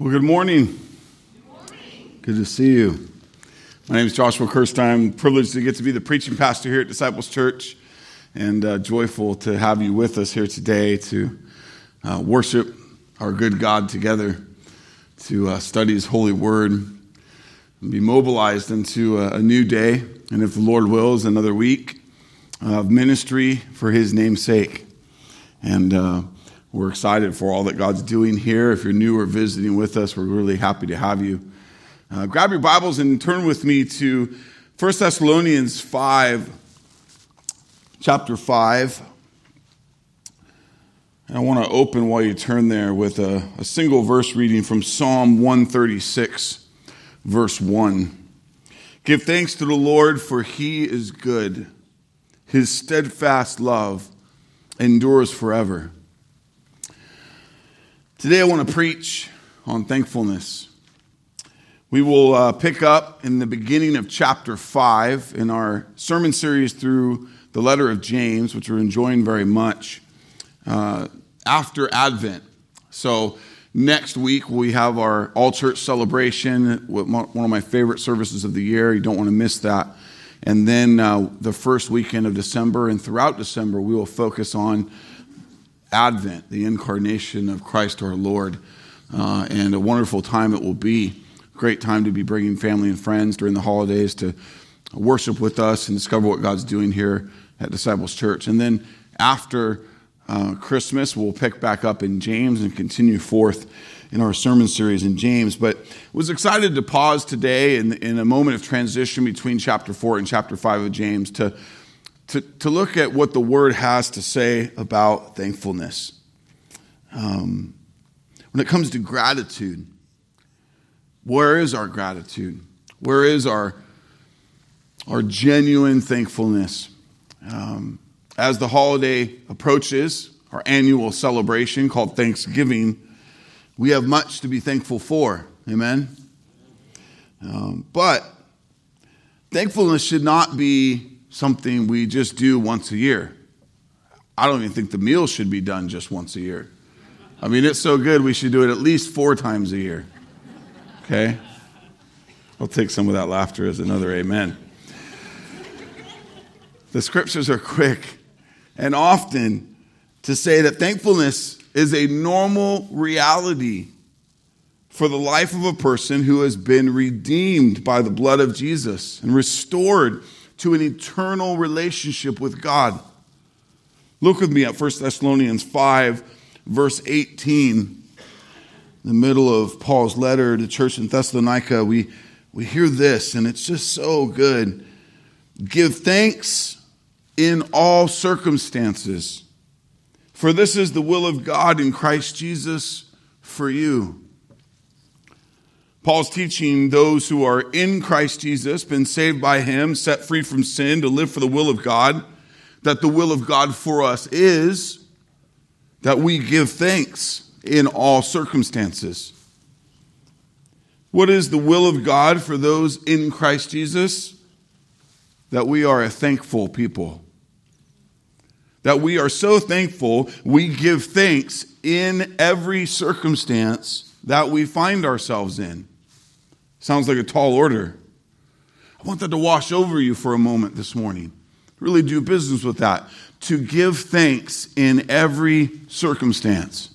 Well, good morning. good morning. Good to see you. My name is Joshua Kirstein. I'm privileged to get to be the preaching pastor here at Disciples Church and uh, joyful to have you with us here today to uh, worship our good God together, to uh, study His holy word, and be mobilized into a, a, new day. And if the Lord wills, another week of ministry for His name's sake. And uh, we're excited for all that God's doing here. If you're new or visiting with us, we're really happy to have you. Uh, grab your Bibles and turn with me to 1 Thessalonians 5, chapter 5. And I want to open while you turn there with a, a single verse reading from Psalm 136, verse 1. Give thanks to the Lord, for he is good. His steadfast love endures forever. Today I want to preach on thankfulness. We will uh, pick up in the beginning of chapter 5 in our sermon series through the letter of James, which we're enjoying very much, uh, after Advent. So, next week we have our all church celebration, one of my favorite services of the year. You don't want to miss that. And then uh, the first weekend of December and throughout December, we will focus on Advent, the incarnation of Christ our Lord, uh, and a wonderful time it will be. Great time to be bringing family and friends during the holidays to worship with us and discover what God's doing here at Disciples Church. And then after uh, Christmas, we'll pick back up in James and continue forth in our sermon series in James. But was excited to pause today in, in a moment of transition between chapter 4 and chapter 5 of James to to, to look at what the word has to say about thankfulness. Um, when it comes to gratitude, where is our gratitude? Where is our, our genuine thankfulness? Um, as the holiday approaches, our annual celebration called Thanksgiving, we have much to be thankful for. Amen? Um, but thankfulness should not be something we just do once a year. I don't even think the meal should be done just once a year. I mean, it's so good, we should do it at least four times a year. Okay? I'll take some of that laughter as another amen. The scriptures are quick and often to say that thankfulness is a normal reality for the life of a person who has been redeemed by the blood of Jesus and restored to an eternal relationship with God. Look with me at 1 Thessalonians 5, verse 18. In the middle of Paul's letter to church in Thessalonica, we, we hear this, and it's just so good. Give thanks in all circumstances, for this is the will of God in Christ Jesus for you. Paul's teaching those who are in Christ Jesus, been saved by him, set free from sin to live for the will of God, that the will of God for us is that we give thanks in all circumstances. What is the will of God for those in Christ Jesus? That we are a thankful people. That we are so thankful, we give thanks in every circumstance that we find ourselves in. Sounds like a tall order. I want that to wash over you for a moment this morning. Really do business with that. To give thanks in every circumstance.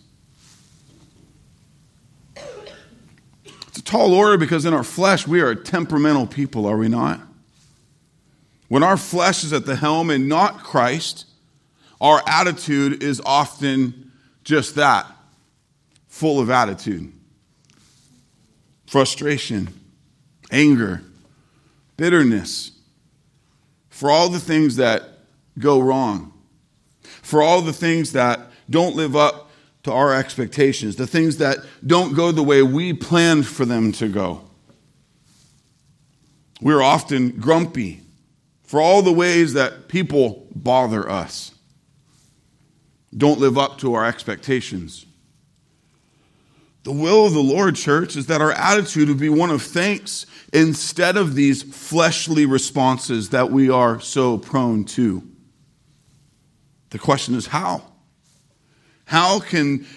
It's a tall order because in our flesh, we are temperamental people, are we not? When our flesh is at the helm and not Christ, our attitude is often just that full of attitude frustration, anger, bitterness, for all the things that go wrong, for all the things that don't live up to our expectations, the things that don't go the way we planned for them to go. We're often grumpy for all the ways that people bother us, don't live up to our expectations. The will of the Lord, church, is that our attitude would be one of thanks instead of these fleshly responses that we are so prone to. The question is how? How can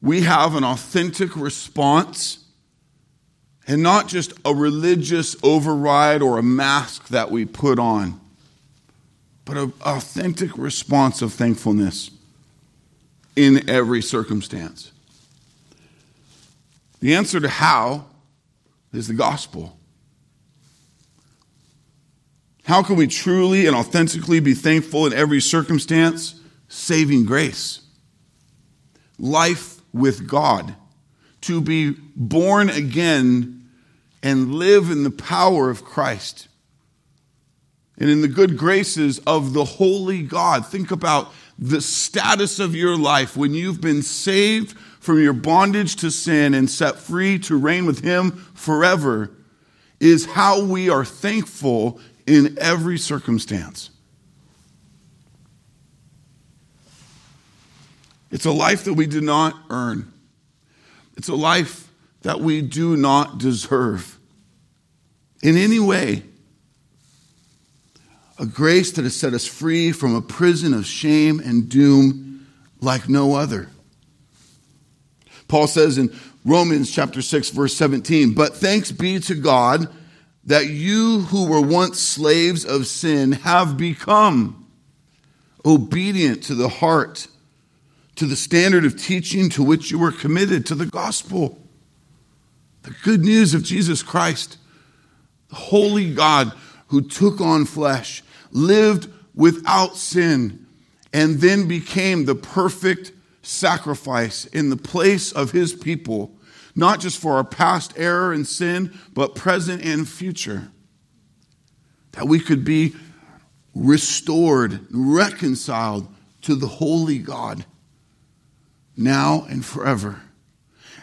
we have an authentic response and not just a religious override or a mask that we put on, but an authentic response of thankfulness in every circumstance. The answer to how is the gospel. How can we truly and authentically be thankful in every circumstance? Saving grace, life with God, to be born again and live in the power of Christ and in the good graces of the holy God. Think about the status of your life when you've been saved from your bondage to sin and set free to reign with Him forever, is how we are thankful in every circumstance. It's a life that we did not earn. It's a life that we do not deserve in any way. A grace that has set us free from a prison of shame and doom like no other. Paul says in Romans chapter 6 verse 17, "But thanks be to God that you who were once slaves of sin have become obedient to the heart, to the standard of teaching to which you were committed, to the gospel. The good news of Jesus Christ, the holy God who took on flesh, lived without sin, and then became the perfect sacrifice in the place of his people not just for our past error and sin, but present and future. That we could be restored, reconciled to the holy God now and forever,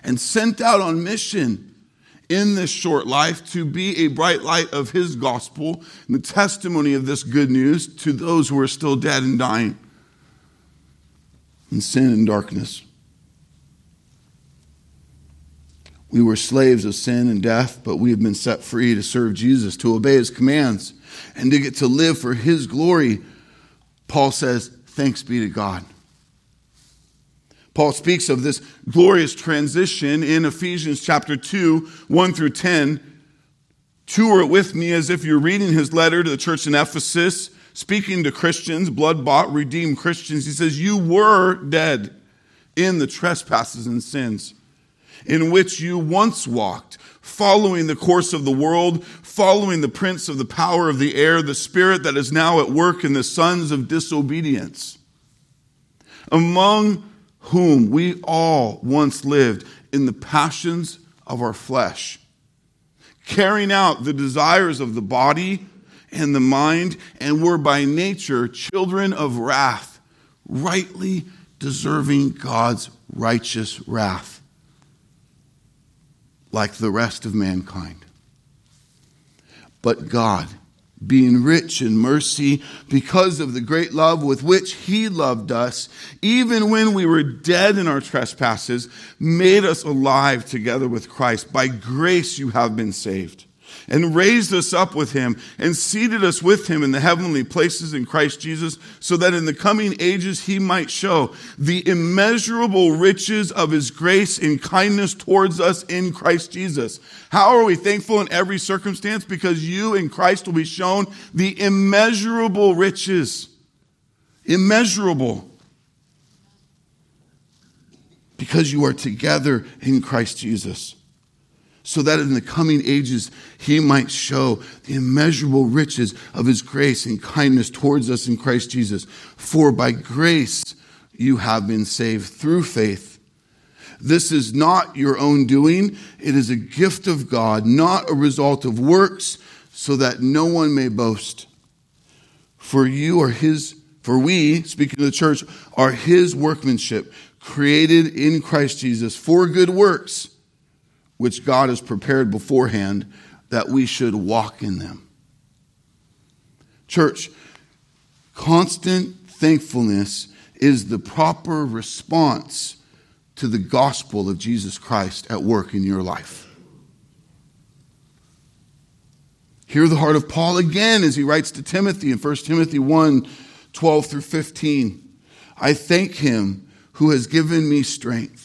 and sent out on mission in this short life to be a bright light of his gospel and the testimony of this good news to those who are still dead and dying in sin and darkness. We were slaves of sin and death, but we have been set free to serve Jesus, to obey his commands, and to get to live for his glory. Paul says, Thanks be to God. Paul speaks of this glorious transition in Ephesians chapter 2, 1 through 10. Tour it with me as if you're reading his letter to the church in Ephesus, speaking to Christians, blood bought, redeemed Christians. He says, You were dead in the trespasses and sins in which you once walked, following the course of the world, following the prince of the power of the air, the spirit that is now at work in the sons of disobedience, among whom we all once lived in the passions of our flesh, carrying out the desires of the body and the mind, and were by nature children of wrath, rightly deserving God's righteous wrath like the rest of mankind. But God, being rich in mercy because of the great love with which he loved us, even when we were dead in our trespasses, made us alive together with Christ. By grace you have been saved and raised us up with him and seated us with him in the heavenly places in Christ Jesus so that in the coming ages he might show the immeasurable riches of his grace and kindness towards us in Christ Jesus. How are we thankful in every circumstance? Because you in Christ will be shown the immeasurable riches. Immeasurable. Because you are together in Christ Jesus so that in the coming ages he might show the immeasurable riches of his grace and kindness towards us in Christ Jesus. For by grace you have been saved through faith. This is not your own doing, it is a gift of God, not a result of works, so that no one may boast. For you are his, for we, speaking of the church, are his workmanship, created in Christ Jesus for good works which God has prepared beforehand that we should walk in them. Church, constant thankfulness is the proper response to the gospel of Jesus Christ at work in your life. Hear the heart of Paul again as he writes to Timothy in 1 Timothy 1 12 through 15. I thank him who has given me strength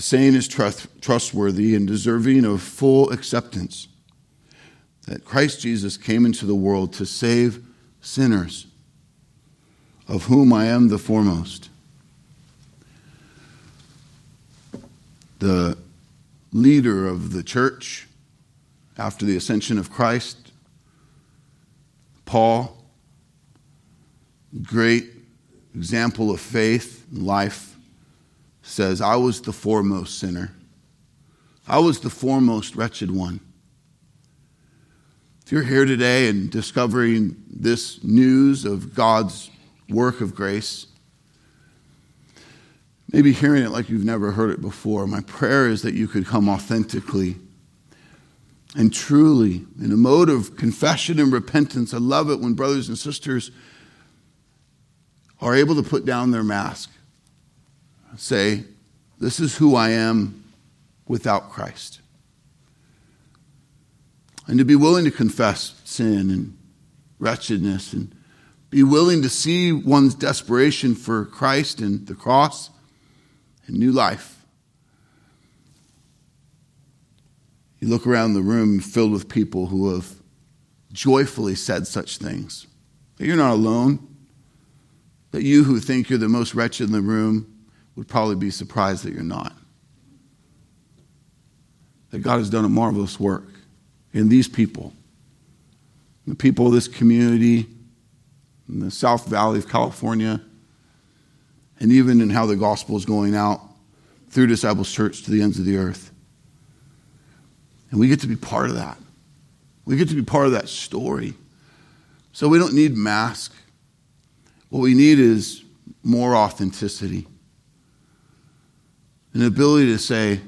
The saying is trust, trustworthy and deserving of full acceptance that Christ Jesus came into the world to save sinners, of whom I am the foremost. The leader of the church after the ascension of Christ, Paul, great example of faith and life, says, I was the foremost sinner. I was the foremost wretched one. If you're here today and discovering this news of God's work of grace, maybe hearing it like you've never heard it before, my prayer is that you could come authentically and truly in a mode of confession and repentance. I love it when brothers and sisters are able to put down their mask, say, This is who I am without Christ. And to be willing to confess sin and wretchedness and be willing to see one's desperation for Christ and the cross and new life. You look around the room filled with people who have joyfully said such things. That you're not alone that you who think you're the most wretched in the room would probably be surprised that you're not. That God has done a marvelous work in these people, the people of this community, in the South Valley of California, and even in how the gospel is going out through Disciples Church to the ends of the earth. And we get to be part of that. We get to be part of that story. So we don't need masks. What we need is more authenticity. An ability to say,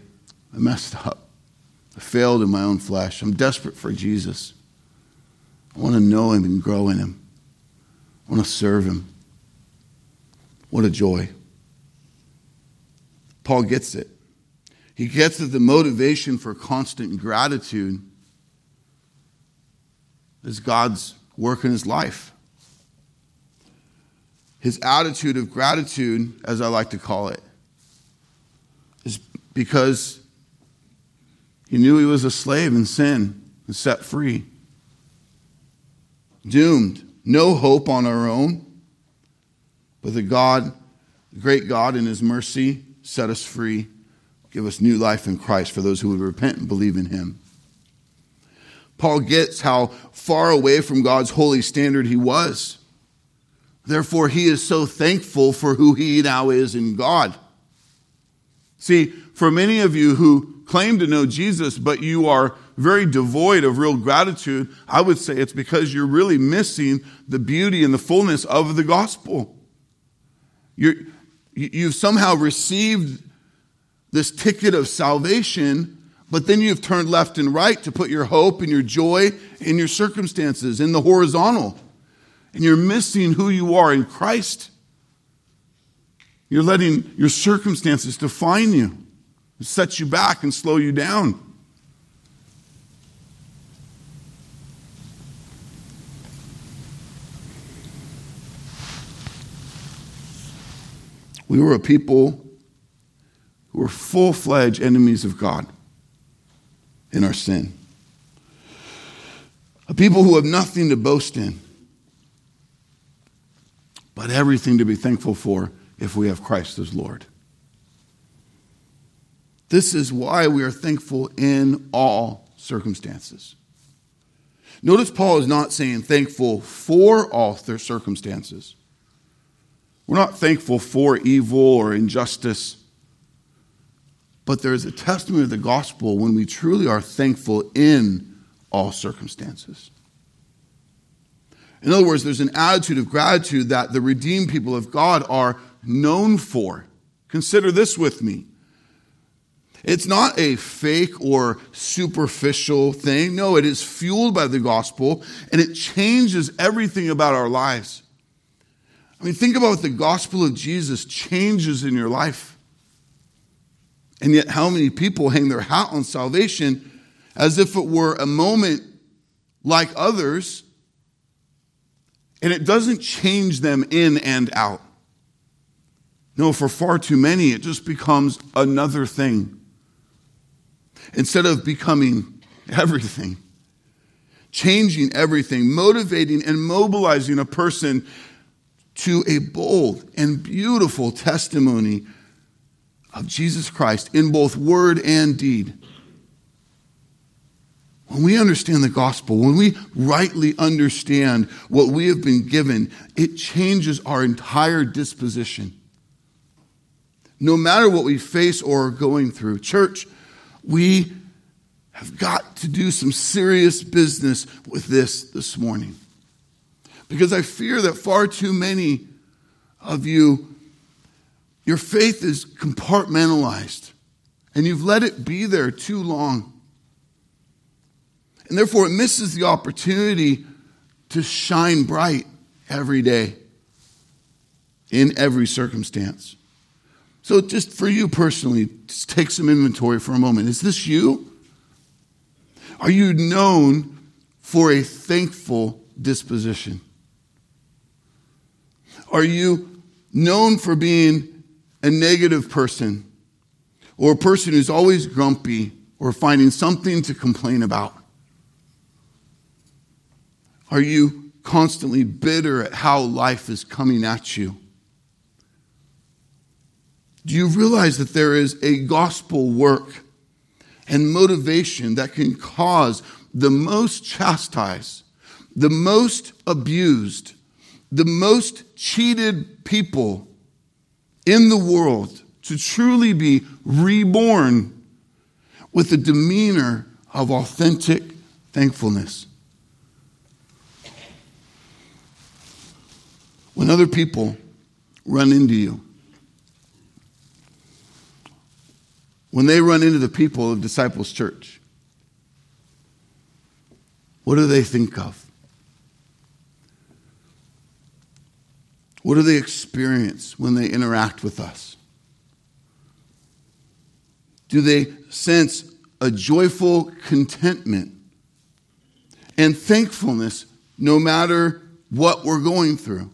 I messed up. I failed in my own flesh. I'm desperate for Jesus. I want to know him and grow in him. I want to serve him. What a joy. Paul gets it. He gets that the motivation for constant gratitude is God's work in his life his attitude of gratitude, as I like to call it, is because he knew he was a slave in sin and set free. Doomed, no hope on our own, but the God, the great God in his mercy, set us free, give us new life in Christ for those who would repent and believe in him. Paul gets how far away from God's holy standard he was. Therefore, he is so thankful for who he now is in God. See, for many of you who claim to know Jesus, but you are very devoid of real gratitude, I would say it's because you're really missing the beauty and the fullness of the gospel. You're, you've somehow received this ticket of salvation, but then you've turned left and right to put your hope and your joy in your circumstances, in the horizontal and you're missing who you are in Christ. You're letting your circumstances define you, set you back and slow you down. We were a people who were full fledged enemies of God in our sin. A people who have nothing to boast in but everything to be thankful for if we have Christ as Lord. This is why we are thankful in all circumstances. Notice Paul is not saying thankful for all their circumstances. We're not thankful for evil or injustice, but there is a testimony of the gospel when we truly are thankful in all circumstances. In other words, there's an attitude of gratitude that the redeemed people of God are known for. Consider this with me. It's not a fake or superficial thing. No, it is fueled by the gospel and it changes everything about our lives. I mean, think about what the gospel of Jesus changes in your life. And yet, how many people hang their hat on salvation as if it were a moment like others, and it doesn't change them in and out. No, for far too many, it just becomes another thing. Instead of becoming everything, changing everything, motivating and mobilizing a person to a bold and beautiful testimony of Jesus Christ in both word and deed. When we understand the gospel, when we rightly understand what we have been given, it changes our entire disposition. No matter what we face or are going through, church, we have got to do some serious business with this this morning. Because I fear that far too many of you, your faith is compartmentalized and you've let it be there too long. And therefore, it misses the opportunity to shine bright every day in every circumstance. So, just for you personally, just take some inventory for a moment. Is this you? Are you known for a thankful disposition? Are you known for being a negative person or a person who's always grumpy or finding something to complain about? Are you constantly bitter at how life is coming at you? Do you realize that there is a gospel work and motivation that can cause the most chastised, the most abused, the most cheated people in the world to truly be reborn with a demeanor of authentic thankfulness? When other people run into you, when they run into the people of Disciples Church, what do they think of? What do they experience when they interact with us? Do they sense a joyful contentment and thankfulness no matter what we're going through?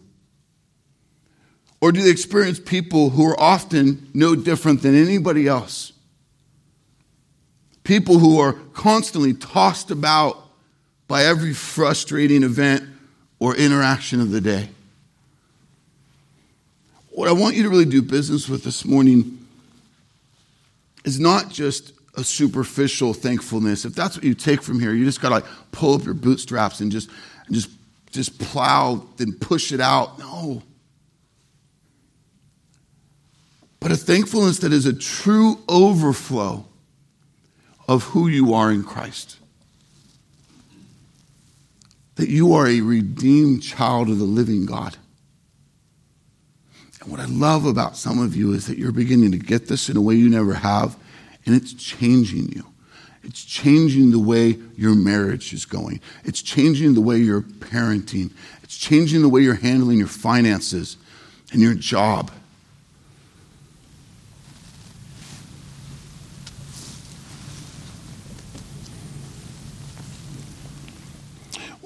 Or do they experience people who are often no different than anybody else? People who are constantly tossed about by every frustrating event or interaction of the day. What I want you to really do business with this morning is not just a superficial thankfulness. If that's what you take from here, you just got to like pull up your bootstraps and just, and just, just plow, and push it out. No but a thankfulness that is a true overflow of who you are in Christ. That you are a redeemed child of the living God. And what I love about some of you is that you're beginning to get this in a way you never have, and it's changing you. It's changing the way your marriage is going. It's changing the way you're parenting. It's changing the way you're handling your finances and your job.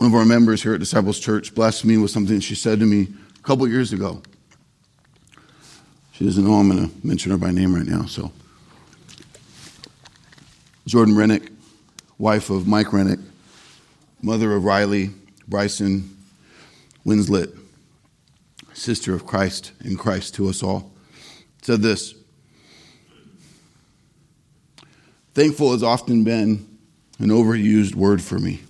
One of our members here at Disciples Church blessed me with something she said to me a couple years ago. She doesn't know I'm going to mention her by name right now, so. Jordan Rennick, wife of Mike Rennick, mother of Riley, Bryson, Winslet, sister of Christ in Christ to us all, said this Thankful has often been an overused word for me.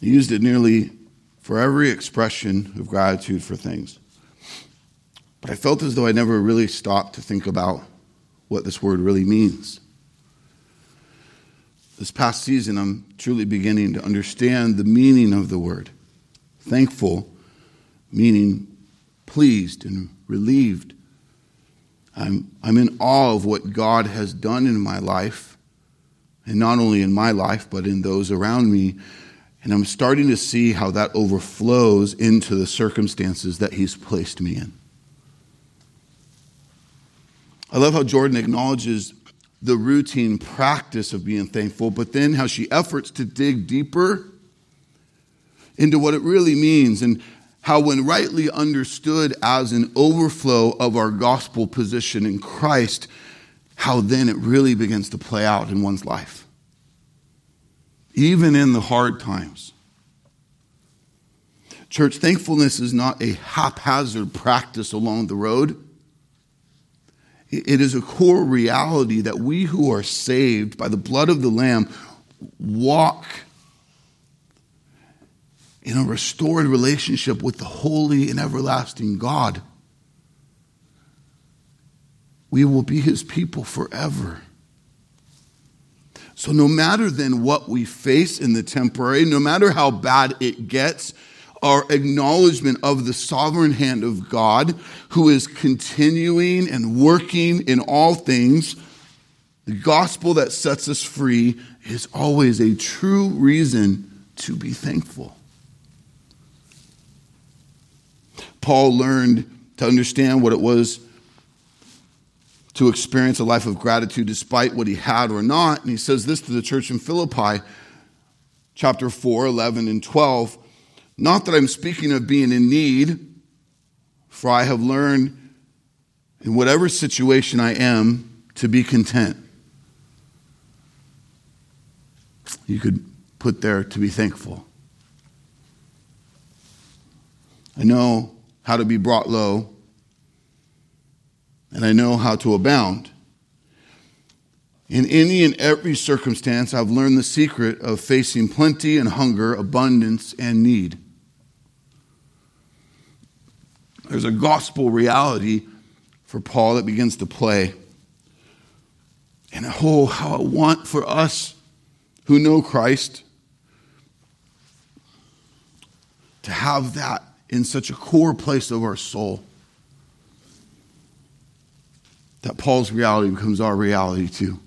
He used it nearly for every expression of gratitude for things. But I felt as though I never really stopped to think about what this word really means. This past season, I'm truly beginning to understand the meaning of the word. Thankful, meaning pleased and relieved. I'm, I'm in awe of what God has done in my life, and not only in my life, but in those around me. And I'm starting to see how that overflows into the circumstances that He's placed me in. I love how Jordan acknowledges the routine practice of being thankful, but then how she efforts to dig deeper into what it really means and how, when rightly understood as an overflow of our gospel position in Christ, how then it really begins to play out in one's life. Even in the hard times. Church, thankfulness is not a haphazard practice along the road. It is a core reality that we who are saved by the blood of the Lamb walk in a restored relationship with the holy and everlasting God. We will be his people forever. So, no matter then what we face in the temporary, no matter how bad it gets, our acknowledgement of the sovereign hand of God who is continuing and working in all things, the gospel that sets us free is always a true reason to be thankful. Paul learned to understand what it was to experience a life of gratitude despite what he had or not. And he says this to the church in Philippi, chapter 4, 11, and 12. Not that I'm speaking of being in need, for I have learned in whatever situation I am to be content. You could put there to be thankful. I know how to be brought low, and I know how to abound. In any and every circumstance, I've learned the secret of facing plenty and hunger, abundance and need. There's a gospel reality for Paul that begins to play. And oh, how I want for us who know Christ to have that in such a core place of our soul that Paul's reality becomes our reality too.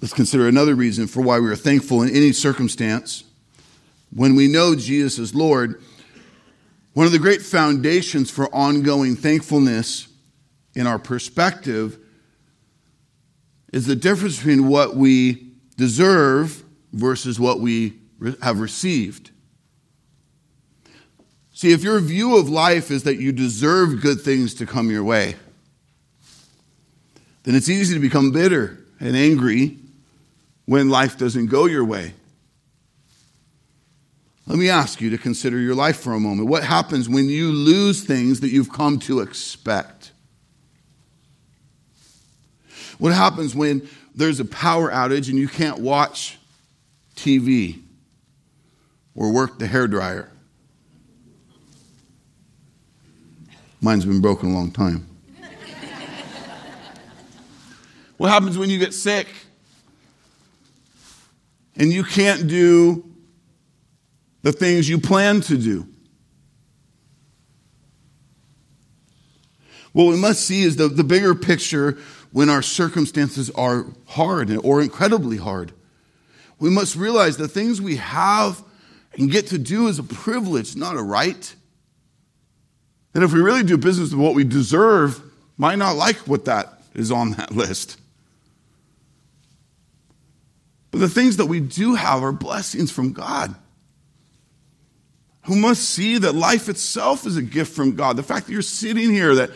Let's consider another reason for why we are thankful in any circumstance when we know Jesus is Lord, one of the great foundations for ongoing thankfulness in our perspective is the difference between what we deserve versus what we have received. See, if your view of life is that you deserve good things to come your way, then it's easy to become bitter and angry when life doesn't go your way. Let me ask you to consider your life for a moment. What happens when you lose things that you've come to expect? What happens when there's a power outage and you can't watch TV or work the hair dryer? Mine's been broken a long time. what happens when you get sick and you can't do the things you plan to do. What we must see is the, the bigger picture when our circumstances are hard or incredibly hard. We must realize the things we have and get to do is a privilege, not a right. And if we really do business with what we deserve, might not like what that is on that list. But the things that we do have are blessings from God who must see that life itself is a gift from God. The fact that you're sitting here, that,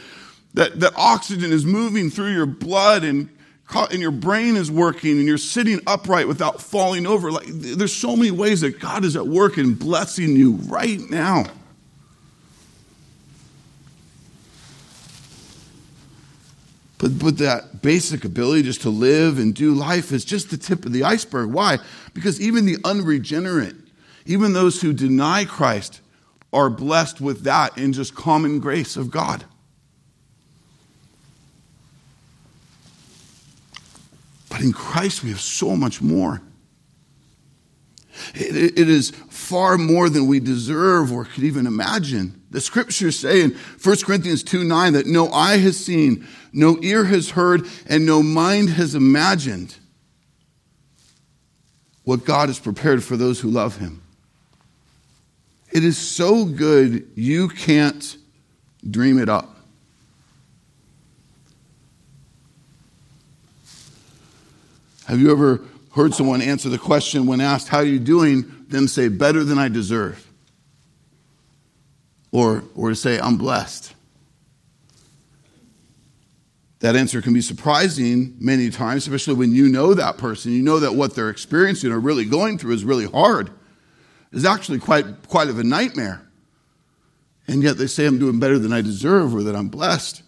that, that oxygen is moving through your blood and, and your brain is working and you're sitting upright without falling over. Like, there's so many ways that God is at work and blessing you right now. But, but that basic ability just to live and do life is just the tip of the iceberg. Why? Because even the unregenerate even those who deny Christ are blessed with that in just common grace of God. But in Christ, we have so much more. It, it is far more than we deserve or could even imagine. The scriptures say in 1 Corinthians 2 9 that no eye has seen, no ear has heard, and no mind has imagined what God has prepared for those who love him. It is so good you can't dream it up. Have you ever heard someone answer the question when asked, How are you doing? them say, Better than I deserve? Or, or to say, I'm blessed. That answer can be surprising many times, especially when you know that person. You know that what they're experiencing or really going through is really hard. It's actually quite, quite of a nightmare. And yet they say I'm doing better than I deserve or that I'm blessed.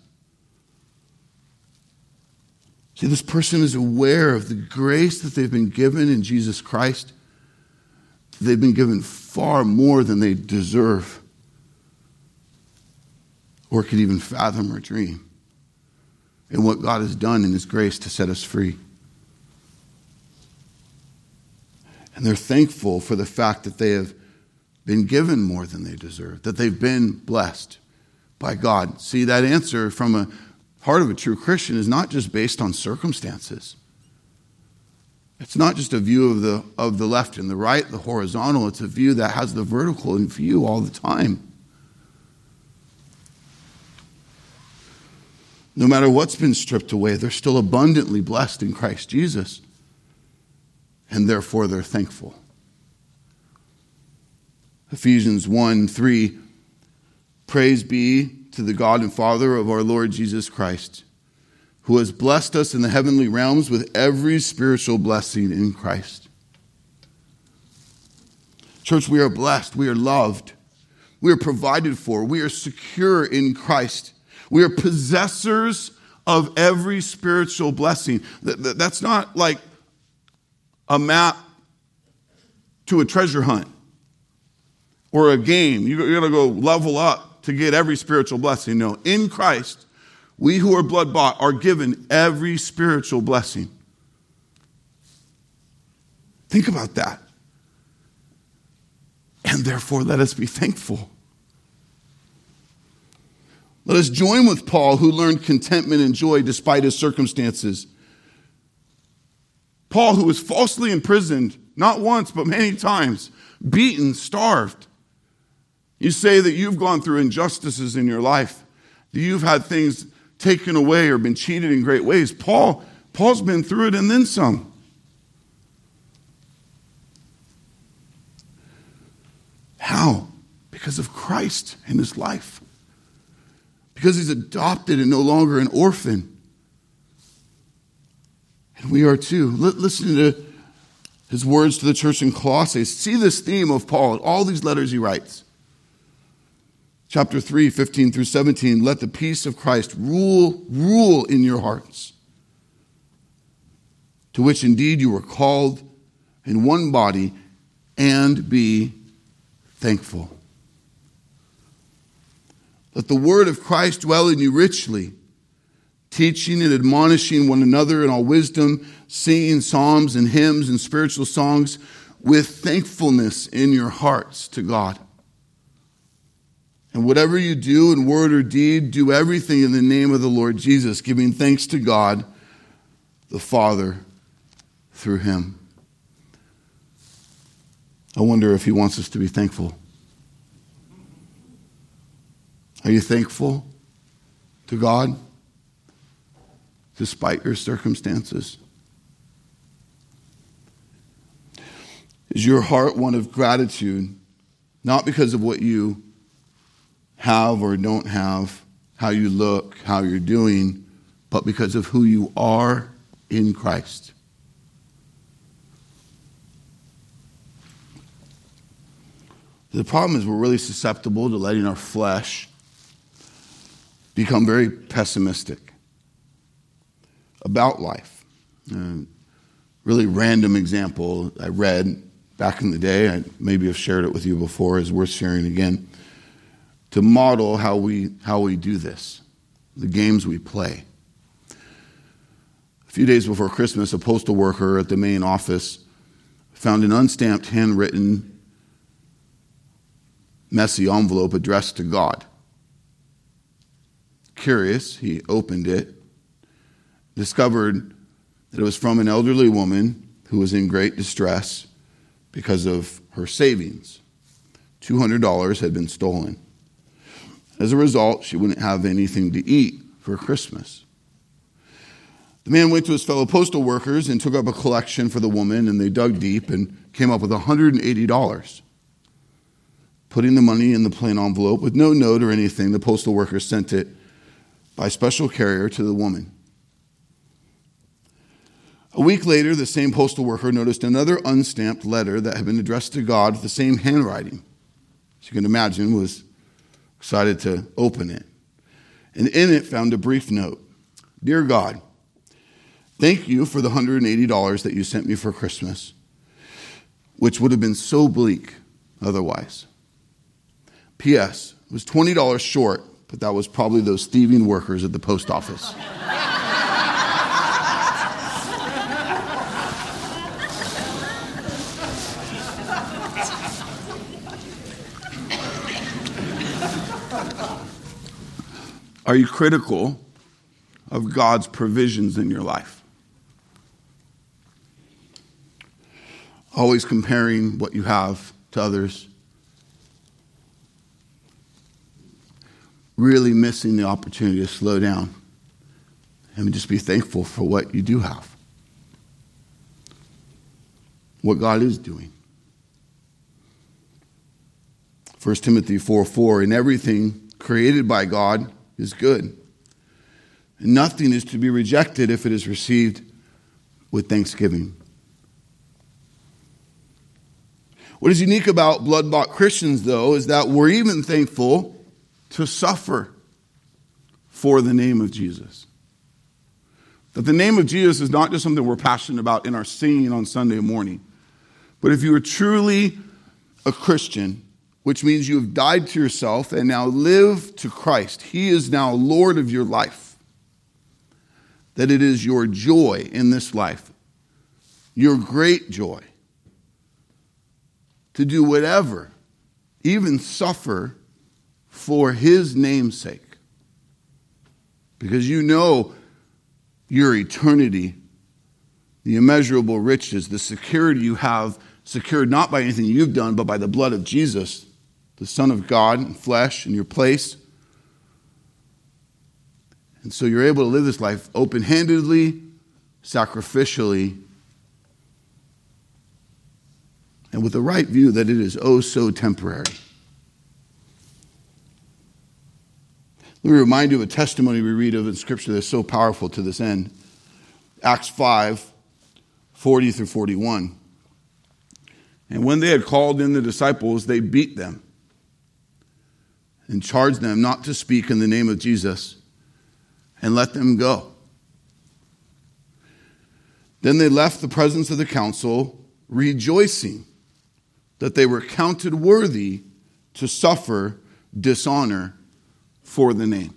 See, this person is aware of the grace that they've been given in Jesus Christ. They've been given far more than they deserve or could even fathom or dream. And what God has done in His grace to set us free. And they're thankful for the fact that they have been given more than they deserve, that they've been blessed by God. See, that answer from a heart of a true Christian is not just based on circumstances. It's not just a view of the, of the left and the right, the horizontal. It's a view that has the vertical in view all the time. No matter what's been stripped away, they're still abundantly blessed in Christ Jesus. And therefore, they're thankful. Ephesians 1 3 Praise be to the God and Father of our Lord Jesus Christ, who has blessed us in the heavenly realms with every spiritual blessing in Christ. Church, we are blessed. We are loved. We are provided for. We are secure in Christ. We are possessors of every spiritual blessing. That's not like a map to a treasure hunt or a game. You're going to go level up to get every spiritual blessing. No, in Christ, we who are blood bought are given every spiritual blessing. Think about that. And therefore, let us be thankful. Let us join with Paul, who learned contentment and joy despite his circumstances. Paul, who was falsely imprisoned, not once, but many times, beaten, starved. You say that you've gone through injustices in your life, that you've had things taken away or been cheated in great ways. Paul, Paul's been through it and then some. How? Because of Christ and his life. Because he's adopted and no longer an orphan. And we are too. Listen to his words to the church in Colossae. See this theme of Paul, in all these letters he writes. Chapter 3, 15 through 17, let the peace of Christ rule, rule in your hearts, to which indeed you were called in one body, and be thankful. Let the word of Christ dwell in you richly, teaching and admonishing one another in all wisdom, singing psalms and hymns and spiritual songs with thankfulness in your hearts to God. And whatever you do in word or deed, do everything in the name of the Lord Jesus, giving thanks to God the Father through him. I wonder if he wants us to be thankful. Are you thankful to God despite your circumstances? Is your heart one of gratitude, not because of what you have or don't have, how you look, how you're doing, but because of who you are in Christ. The problem is we're really susceptible to letting our flesh become very pessimistic about life. Uh, really random example I read back in the day, I maybe have shared it with you before, is worth sharing again to model how we, how we do this, the games we play. A few days before Christmas, a postal worker at the main office found an unstamped, handwritten messy envelope addressed to God. Curious, he opened it, discovered that it was from an elderly woman who was in great distress because of her savings. $200 had been stolen. As a result, she wouldn't have anything to eat for Christmas. The man went to his fellow postal workers and took up a collection for the woman, and they dug deep and came up with $180. Putting the money in the plain envelope with no note or anything, the postal workers sent it by special carrier to the woman. A week later, the same postal worker noticed another unstamped letter that had been addressed to God with the same handwriting. As you can imagine, was excited to open it. And in it found a brief note Dear God, thank you for the $180 that you sent me for Christmas, which would have been so bleak otherwise. P.S. It was $20 short, but that was probably those thieving workers at the post office. Are you critical of God's provisions in your life? Always comparing what you have to others. Really missing the opportunity to slow down and just be thankful for what you do have. What God is doing. 1 Timothy 4 4, in everything created by God, is good. And nothing is to be rejected if it is received with thanksgiving. What is unique about blood bought Christians, though, is that we're even thankful to suffer for the name of Jesus. That the name of Jesus is not just something we're passionate about in our singing on Sunday morning, but if you are truly a Christian, which means you have died to yourself and now live to Christ. He is now Lord of your life. That it is your joy in this life, your great joy, to do whatever, even suffer for His name's sake. Because you know your eternity, the immeasurable riches, the security you have secured not by anything you've done, but by the blood of Jesus the Son of God in flesh in your place. And so you're able to live this life open handedly, sacrificially, and with the right view that it is oh so temporary. Let me remind you of a testimony we read of in Scripture that's so powerful to this end. Acts 5 40 through 41. And when they had called in the disciples, they beat them and charged them not to speak in the name of Jesus and let them go. Then they left the presence of the council, rejoicing that they were counted worthy to suffer dishonor for the name.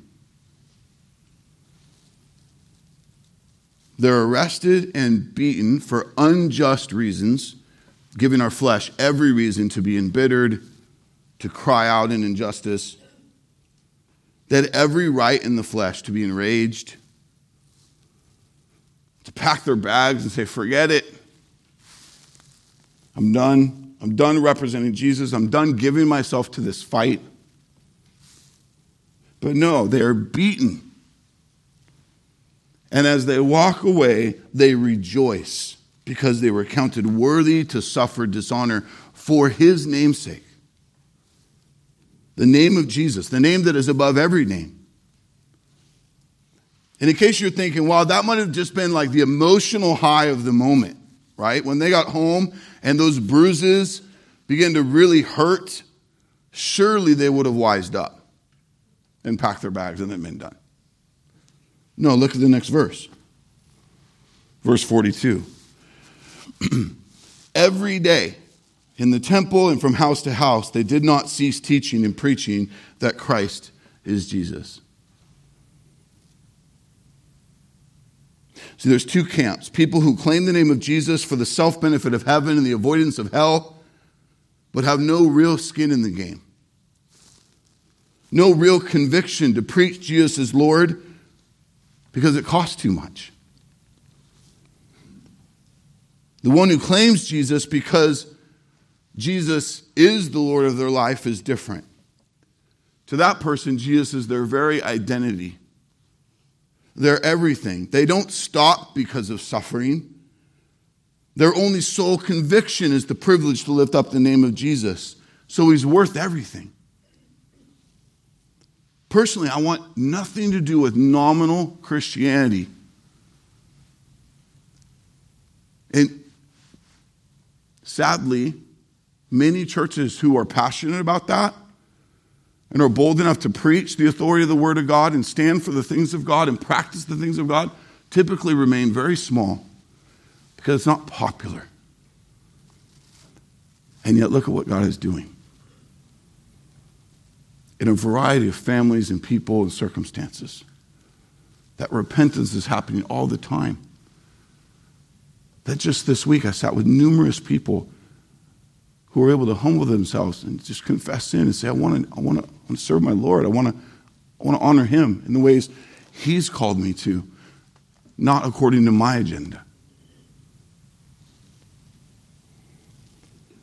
They're arrested and beaten for unjust reasons, giving our flesh every reason to be embittered, to cry out in injustice, they had every right in the flesh to be enraged, to pack their bags and say, Forget it. I'm done. I'm done representing Jesus. I'm done giving myself to this fight. But no, they are beaten. And as they walk away, they rejoice because they were counted worthy to suffer dishonor for his namesake the name of Jesus, the name that is above every name. And in case you're thinking, wow, that might have just been like the emotional high of the moment, right? When they got home and those bruises began to really hurt, surely they would have wised up and packed their bags and then been done. No, look at the next verse. Verse 42. Every day, in the temple and from house to house, they did not cease teaching and preaching that Christ is Jesus. See, there's two camps people who claim the name of Jesus for the self benefit of heaven and the avoidance of hell, but have no real skin in the game. No real conviction to preach Jesus as Lord because it costs too much. The one who claims Jesus because Jesus is the Lord of their life is different. To that person, Jesus is their very identity. They're everything. They don't stop because of suffering. Their only sole conviction is the privilege to lift up the name of Jesus. So he's worth everything. Personally, I want nothing to do with nominal Christianity. And sadly, many churches who are passionate about that and are bold enough to preach the authority of the Word of God and stand for the things of God and practice the things of God typically remain very small because it's not popular. And yet, look at what God is doing in a variety of families and people and circumstances. That repentance is happening all the time. That just this week I sat with numerous people who were able to humble themselves and just confess sin and say, I want to, I want to, serve my Lord. I want to, I want to honor him in the ways he's called me to, not according to my agenda.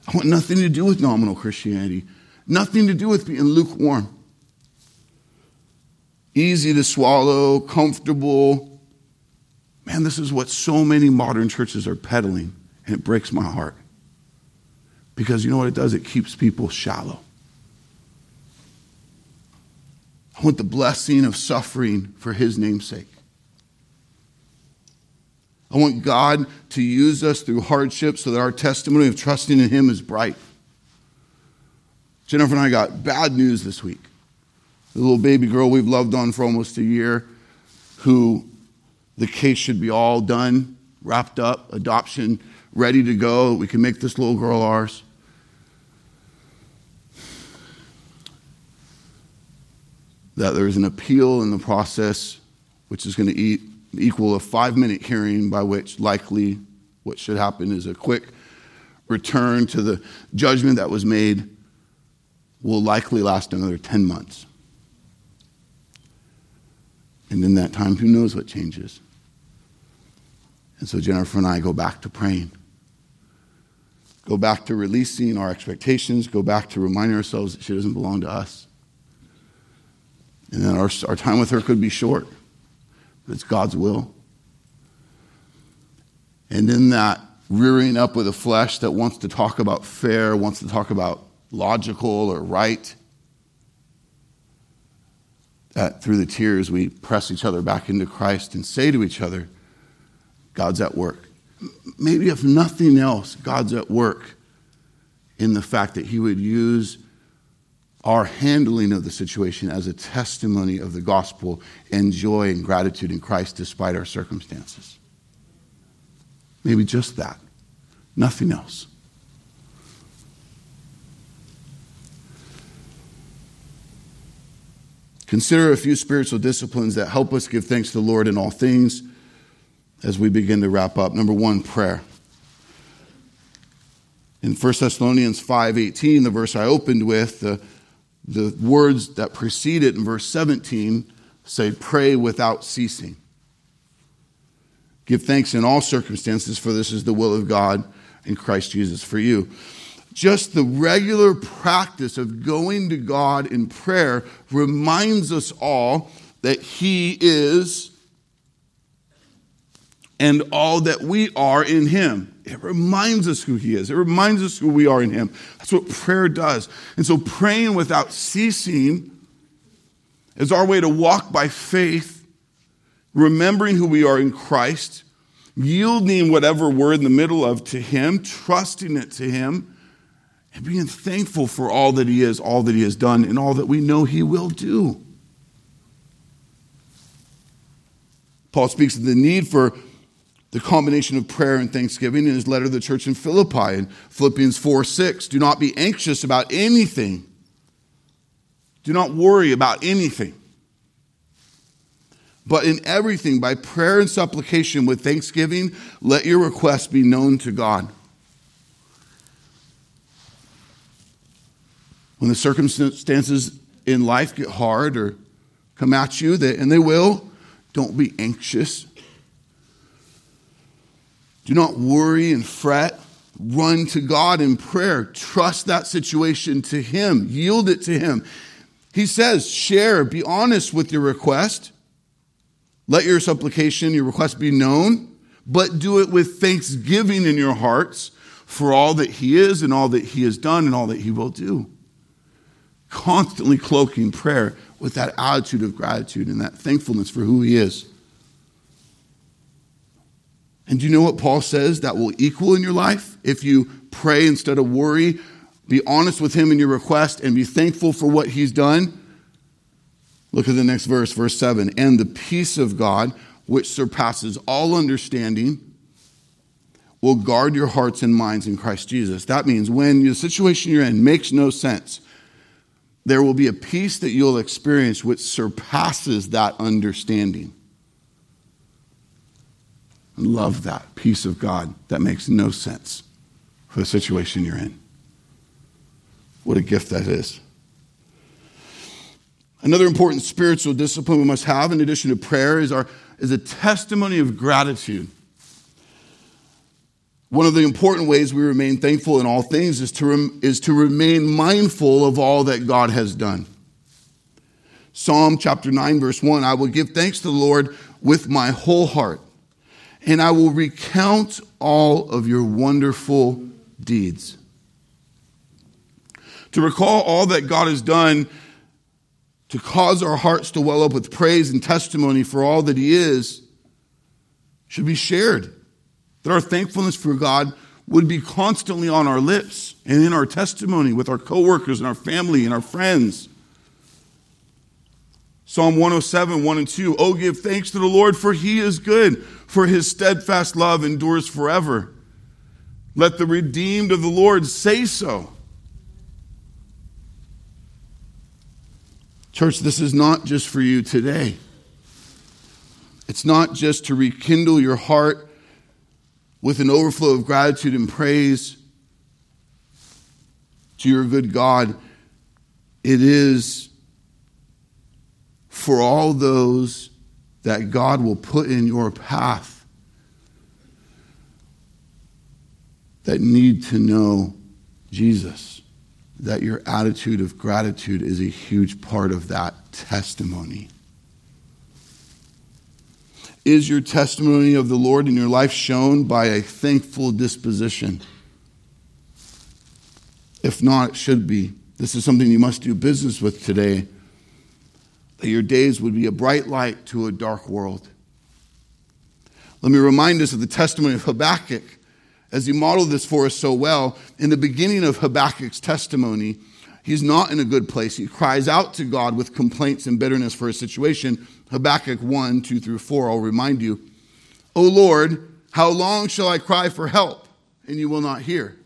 I want nothing to do with nominal Christianity, nothing to do with being lukewarm. Easy to swallow, comfortable. Man, this is what so many modern churches are peddling, and it breaks my heart. Because you know what it does? It keeps people shallow. I want the blessing of suffering for his namesake. I want God to use us through hardship so that our testimony of trusting in him is bright. Jennifer and I got bad news this week. The little baby girl we've loved on for almost a year, who the case should be all done, wrapped up, adoption ready to go. We can make this little girl ours. that there's an appeal in the process, which is going to equal a five minute hearing, by which likely what should happen is a quick return to the judgment that was made, will likely last another 10 months. And in that time, who knows what changes? And so Jennifer and I go back to praying. Go back to releasing our expectations, go back to reminding ourselves that she doesn't belong to us. And then our, our time with her could be short, but it's God's will. And in that rearing up with a flesh that wants to talk about fair, wants to talk about logical or right, that through the tears we press each other back into Christ and say to each other, God's at work. Maybe if nothing else, God's at work in the fact that He would use our handling of the situation as a testimony of the gospel and joy and gratitude in Christ despite our circumstances. Maybe just that, nothing else. Consider a few spiritual disciplines that help us give thanks to the Lord in all things as we begin to wrap up. Number one, prayer. In 1 Thessalonians 5:18, the verse I opened with, the the words that precede it in verse 17 say, Pray without ceasing. Give thanks in all circumstances, for this is the will of God in Christ Jesus for you. Just the regular practice of going to God in prayer reminds us all that He is and all that we are in Him. It reminds us who He is. It reminds us who we are in Him. That's what prayer does. And so, praying without ceasing is our way to walk by faith, remembering who we are in Christ, yielding whatever we're in the middle of to Him, trusting it to Him, and being thankful for all that He is, all that He has done, and all that we know He will do. Paul speaks of the need for the combination of prayer and thanksgiving in his letter to the church in Philippi in Philippians 4 6. Do not be anxious about anything. Do not worry about anything. But in everything, by prayer and supplication with thanksgiving, let your requests be known to God. When the circumstances in life get hard or come at you, and they will, don't be anxious. Do not worry and fret. Run to God in prayer. Trust that situation to Him. Yield it to Him. He says, share, be honest with your request. Let your supplication, your request be known, but do it with thanksgiving in your hearts for all that He is and all that He has done and all that He will do. Constantly cloaking prayer with that attitude of gratitude and that thankfulness for who He is. And do you know what Paul says that will equal in your life? If you pray instead of worry, be honest with him in your request, and be thankful for what he's done. Look at the next verse, verse 7. And the peace of God, which surpasses all understanding, will guard your hearts and minds in Christ Jesus. That means when the situation you're in makes no sense, there will be a peace that you'll experience which surpasses that understanding. And love that peace of God that makes no sense for the situation you're in. What a gift that is. Another important spiritual discipline we must have, in addition to prayer, is, our, is a testimony of gratitude. One of the important ways we remain thankful in all things is to, rem, is to remain mindful of all that God has done. Psalm chapter 9, verse 1 I will give thanks to the Lord with my whole heart and I will recount all of your wonderful deeds. To recall all that God has done to cause our hearts to well up with praise and testimony for all that He is should be shared. That our thankfulness for God would be constantly on our lips and in our testimony with our coworkers and our family and our friends. Psalm 107, 1 and 2. Oh, give thanks to the Lord, for he is good, for his steadfast love endures forever. Let the redeemed of the Lord say so. Church, this is not just for you today. It's not just to rekindle your heart with an overflow of gratitude and praise to your good God. It is for all those that God will put in your path that need to know Jesus. That your attitude of gratitude is a huge part of that testimony. Is your testimony of the Lord in your life shown by a thankful disposition? If not, it should be. This is something you must do business with today that your days would be a bright light to a dark world. Let me remind us of the testimony of Habakkuk as he modeled this for us so well. In the beginning of Habakkuk's testimony, he's not in a good place. He cries out to God with complaints and bitterness for his situation. Habakkuk 1, 2 through 4, I'll remind you. O Lord, how long shall I cry for help and you will not hear?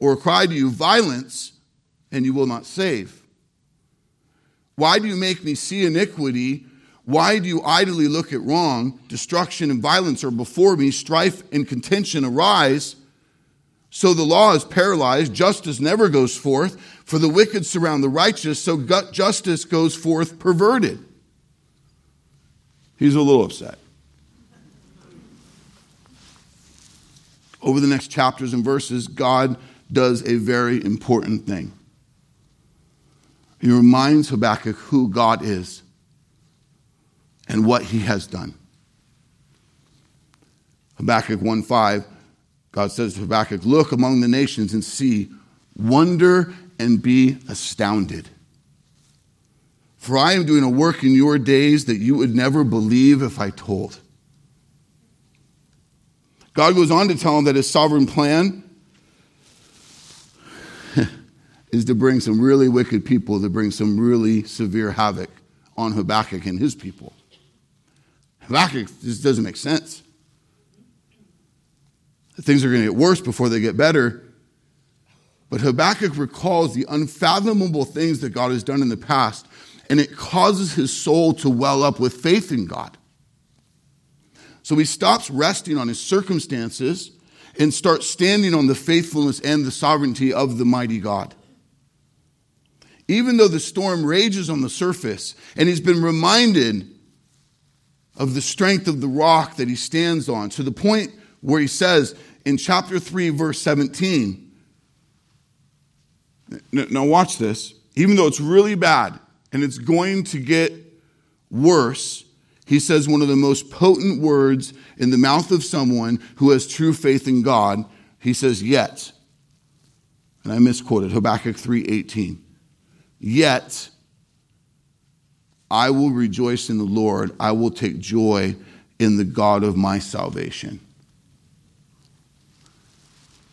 Or cry to you violence and you will not save? Why do you make me see iniquity? Why do you idly look at wrong? Destruction and violence are before me, strife and contention arise. So the law is paralyzed, justice never goes forth, for the wicked surround the righteous, so justice goes forth perverted. He's a little upset. Over the next chapters and verses, God does a very important thing. He reminds Habakkuk who God is and what he has done. Habakkuk 1:5, God says to Habakkuk, Look among the nations and see, wonder and be astounded. For I am doing a work in your days that you would never believe if I told. God goes on to tell him that his sovereign plan is to bring some really wicked people to bring some really severe havoc on Habakkuk and his people. Habakkuk just doesn't make sense. Things are going to get worse before they get better. But Habakkuk recalls the unfathomable things that God has done in the past, and it causes his soul to well up with faith in God. So he stops resting on his circumstances and starts standing on the faithfulness and the sovereignty of the mighty God. even though the storm rages on the surface, and he's been reminded of the strength of the rock that he stands on, to the point where he says in chapter 3, verse 17, now watch this, even though it's really bad and it's going to get worse, he says one of the most potent words in the mouth of someone who has true faith in God. He says, Yet. And I misquoted Habakkuk 3:18. Yet I will rejoice in the Lord. I will take joy in the God of my salvation.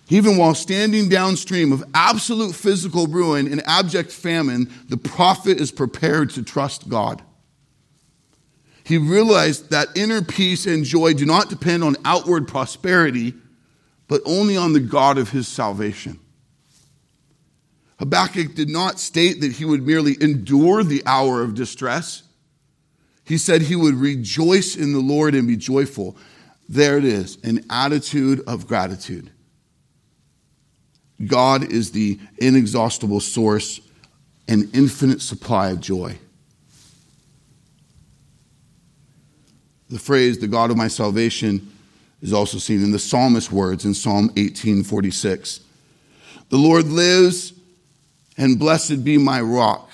Even while standing downstream of absolute physical ruin and abject famine, the prophet is prepared to trust God. He realized that inner peace and joy do not depend on outward prosperity, but only on the God of his salvation. Habakkuk did not state that he would merely endure the hour of distress. He said he would rejoice in the Lord and be joyful. There it is, an attitude of gratitude. God is the inexhaustible source and infinite supply of joy. The phrase, the God of my salvation, is also seen in the psalmist's words in Psalm 1846. The Lord lives, and blessed be my rock,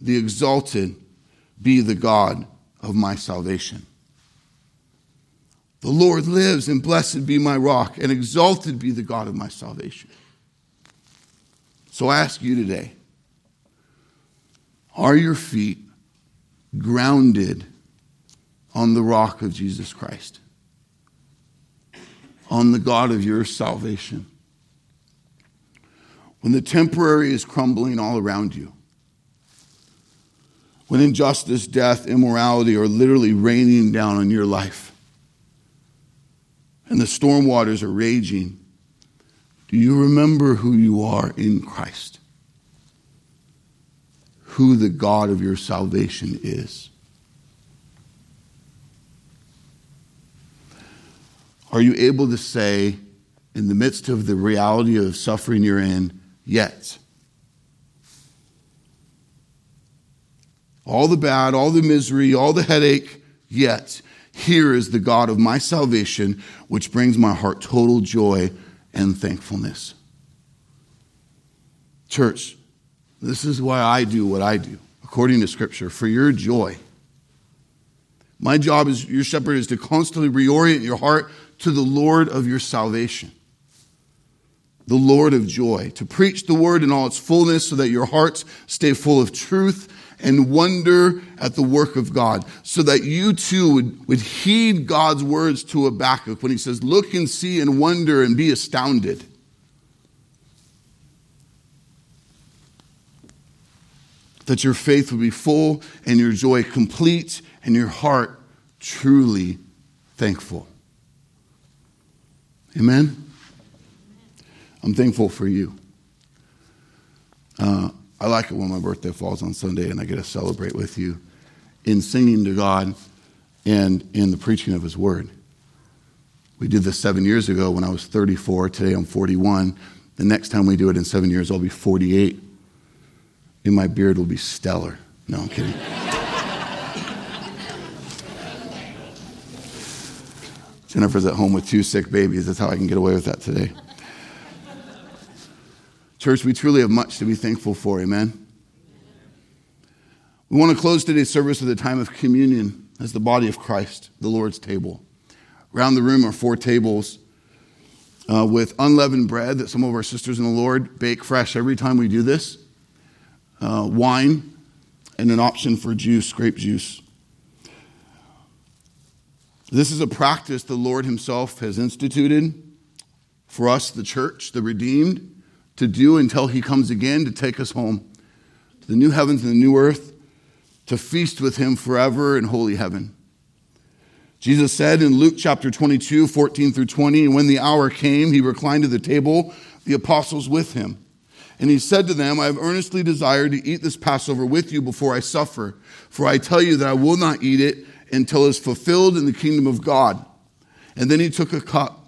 the exalted be the God of my salvation. The Lord lives, and blessed be my rock, and exalted be the God of my salvation. So I ask you today are your feet grounded on the rock of Jesus Christ? On the God of your salvation? When the temporary is crumbling all around you, when injustice, death, immorality are literally raining down on your life, and the storm waters are raging, do you remember who you are in Christ? Who the God of your salvation is? Are you able to say, in the midst of the reality of suffering you're in, yet? All the bad, all the misery, all the headache, yet here is the God of my salvation, which brings my heart total joy and thankfulness. Church, this is why I do what I do, according to Scripture, for your joy. My job as your shepherd is to constantly reorient your heart to the Lord of your salvation, the Lord of joy, to preach the word in all its fullness so that your hearts stay full of truth and wonder at the work of God, so that you too would, would heed God's words to Habakkuk when he says, Look and see and wonder and be astounded. That your faith would be full and your joy complete and your heart truly thankful. Amen? I'm thankful for you. Uh, I like it when my birthday falls on Sunday and I get to celebrate with you in singing to God and in the preaching of His Word. We did this seven years ago when I was 34. Today I'm 41. The next time we do it in seven years, I'll be 48. And my beard will be stellar. No, I'm kidding. Jennifer's at home with two sick babies. That's how I can get away with that today. Church, we truly have much to be thankful for. Amen. We want to close today's service with a time of communion as the body of Christ, the Lord's table. Around the room are four tables uh, with unleavened bread that some of our sisters in the Lord bake fresh every time we do this, uh, wine, and an option for juice, grape juice. This is a practice the Lord Himself has instituted for us, the church, the redeemed to do until he comes again to take us home to the new heavens and the new earth to feast with him forever in holy heaven. Jesus said in Luke chapter 22, 14 through 20, and when the hour came, he reclined at the table, the apostles with him. And he said to them, I have earnestly desired to eat this Passover with you before I suffer, for I tell you that I will not eat it until it is fulfilled in the kingdom of God. And then he took a cup.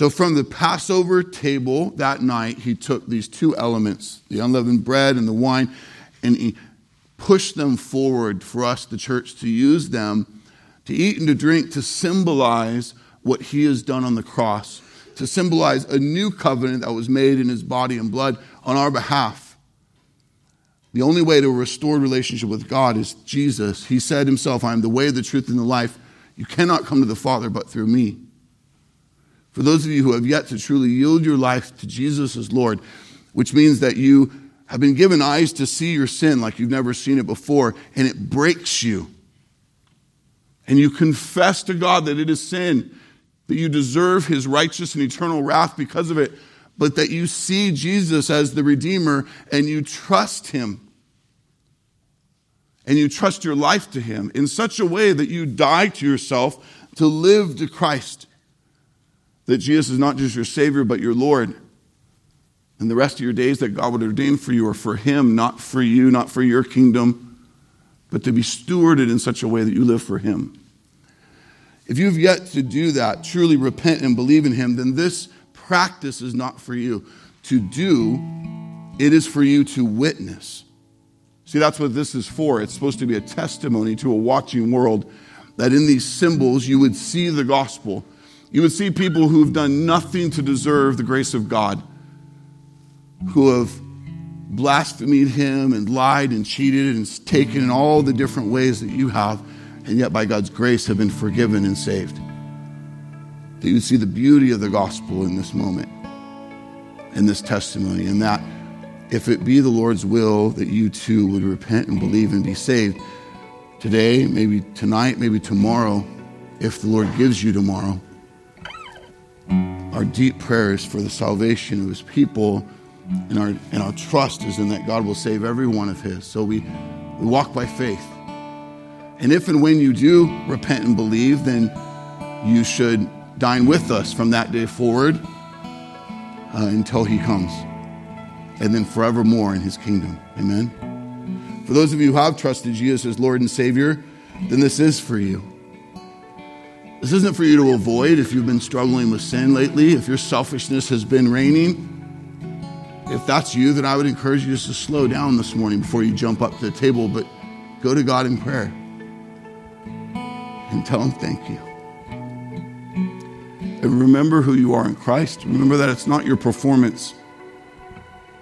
So, from the Passover table that night, he took these two elements, the unleavened bread and the wine, and he pushed them forward for us, the church, to use them to eat and to drink to symbolize what he has done on the cross, to symbolize a new covenant that was made in his body and blood on our behalf. The only way to a restored relationship with God is Jesus. He said himself, I am the way, the truth, and the life. You cannot come to the Father but through me. For those of you who have yet to truly yield your life to Jesus as Lord, which means that you have been given eyes to see your sin like you've never seen it before, and it breaks you. And you confess to God that it is sin, that you deserve his righteous and eternal wrath because of it, but that you see Jesus as the Redeemer and you trust him. And you trust your life to him in such a way that you die to yourself to live to Christ. That Jesus is not just your Savior, but your Lord. And the rest of your days that God would ordain for you are for Him, not for you, not for your kingdom, but to be stewarded in such a way that you live for Him. If you've yet to do that, truly repent and believe in Him, then this practice is not for you to do, it is for you to witness. See, that's what this is for. It's supposed to be a testimony to a watching world that in these symbols you would see the gospel. You would see people who've done nothing to deserve the grace of God who have blasphemed him and lied and cheated and taken in all the different ways that you have, and yet by God's grace have been forgiven and saved. That you see the beauty of the gospel in this moment, in this testimony, and that if it be the Lord's will that you too would repent and believe and be saved today, maybe tonight, maybe tomorrow, if the Lord gives you tomorrow. Our deep prayers for the salvation of his people and our, and our trust is in that God will save every one of His. So we, we walk by faith. And if and when you do repent and believe, then you should dine with us from that day forward uh, until He comes. And then forevermore in His kingdom. Amen. For those of you who have trusted Jesus as Lord and Savior, then this is for you. This isn't for you to avoid if you've been struggling with sin lately, if your selfishness has been reigning if that's you, then I would encourage you just to slow down this morning before you jump up to the table, but go to God in prayer and tell Him thank you. And remember who you are in Christ. Remember that it's not your performance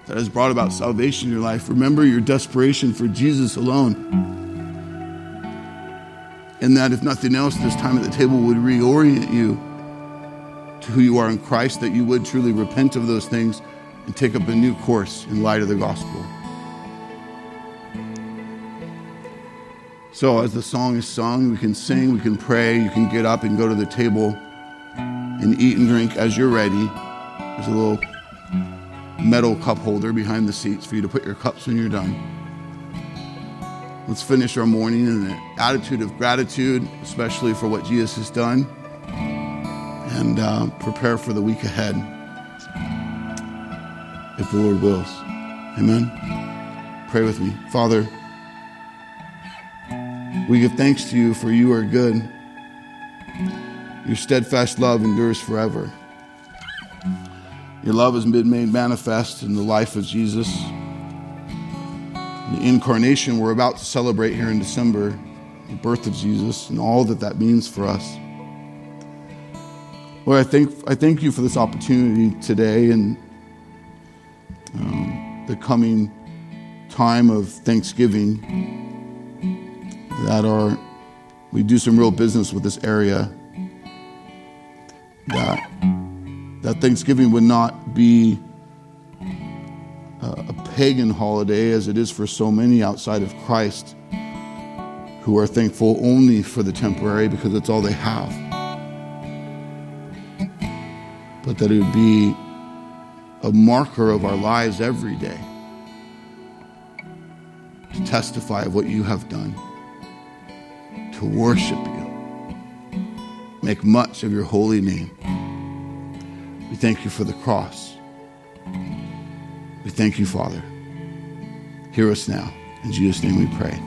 that has brought about salvation in your life. Remember your desperation for Jesus alone. And that, if nothing else, this time at the table would reorient you to who you are in Christ, that you would truly repent of those things and take up a new course in light of the gospel. So, as the song is sung, we can sing, we can pray, you can get up and go to the table and eat and drink as you're ready. There's a little metal cup holder behind the seats for you to put your cups when you're done. Let's finish our morning in an attitude of gratitude, especially for what Jesus has done, and uh, prepare for the week ahead if the Lord wills. Amen. Pray with me. Father, we give thanks to you for you are good. Your steadfast love endures forever. Your love has been made manifest in the life of Jesus. The incarnation we're about to celebrate here in December, the birth of Jesus, and all that that means for us. Lord, I thank, I thank you for this opportunity today and um, the coming time of Thanksgiving that are we do some real business with this area that that Thanksgiving would not be a pagan holiday as it is for so many outside of Christ who are thankful only for the temporary because it's all they have. But that it would be a marker of our lives every day. to testify of what you have done, to worship you, make much of your holy name. We thank you for the cross. We thank you, Father. Hear us now. In Jesus' name we pray.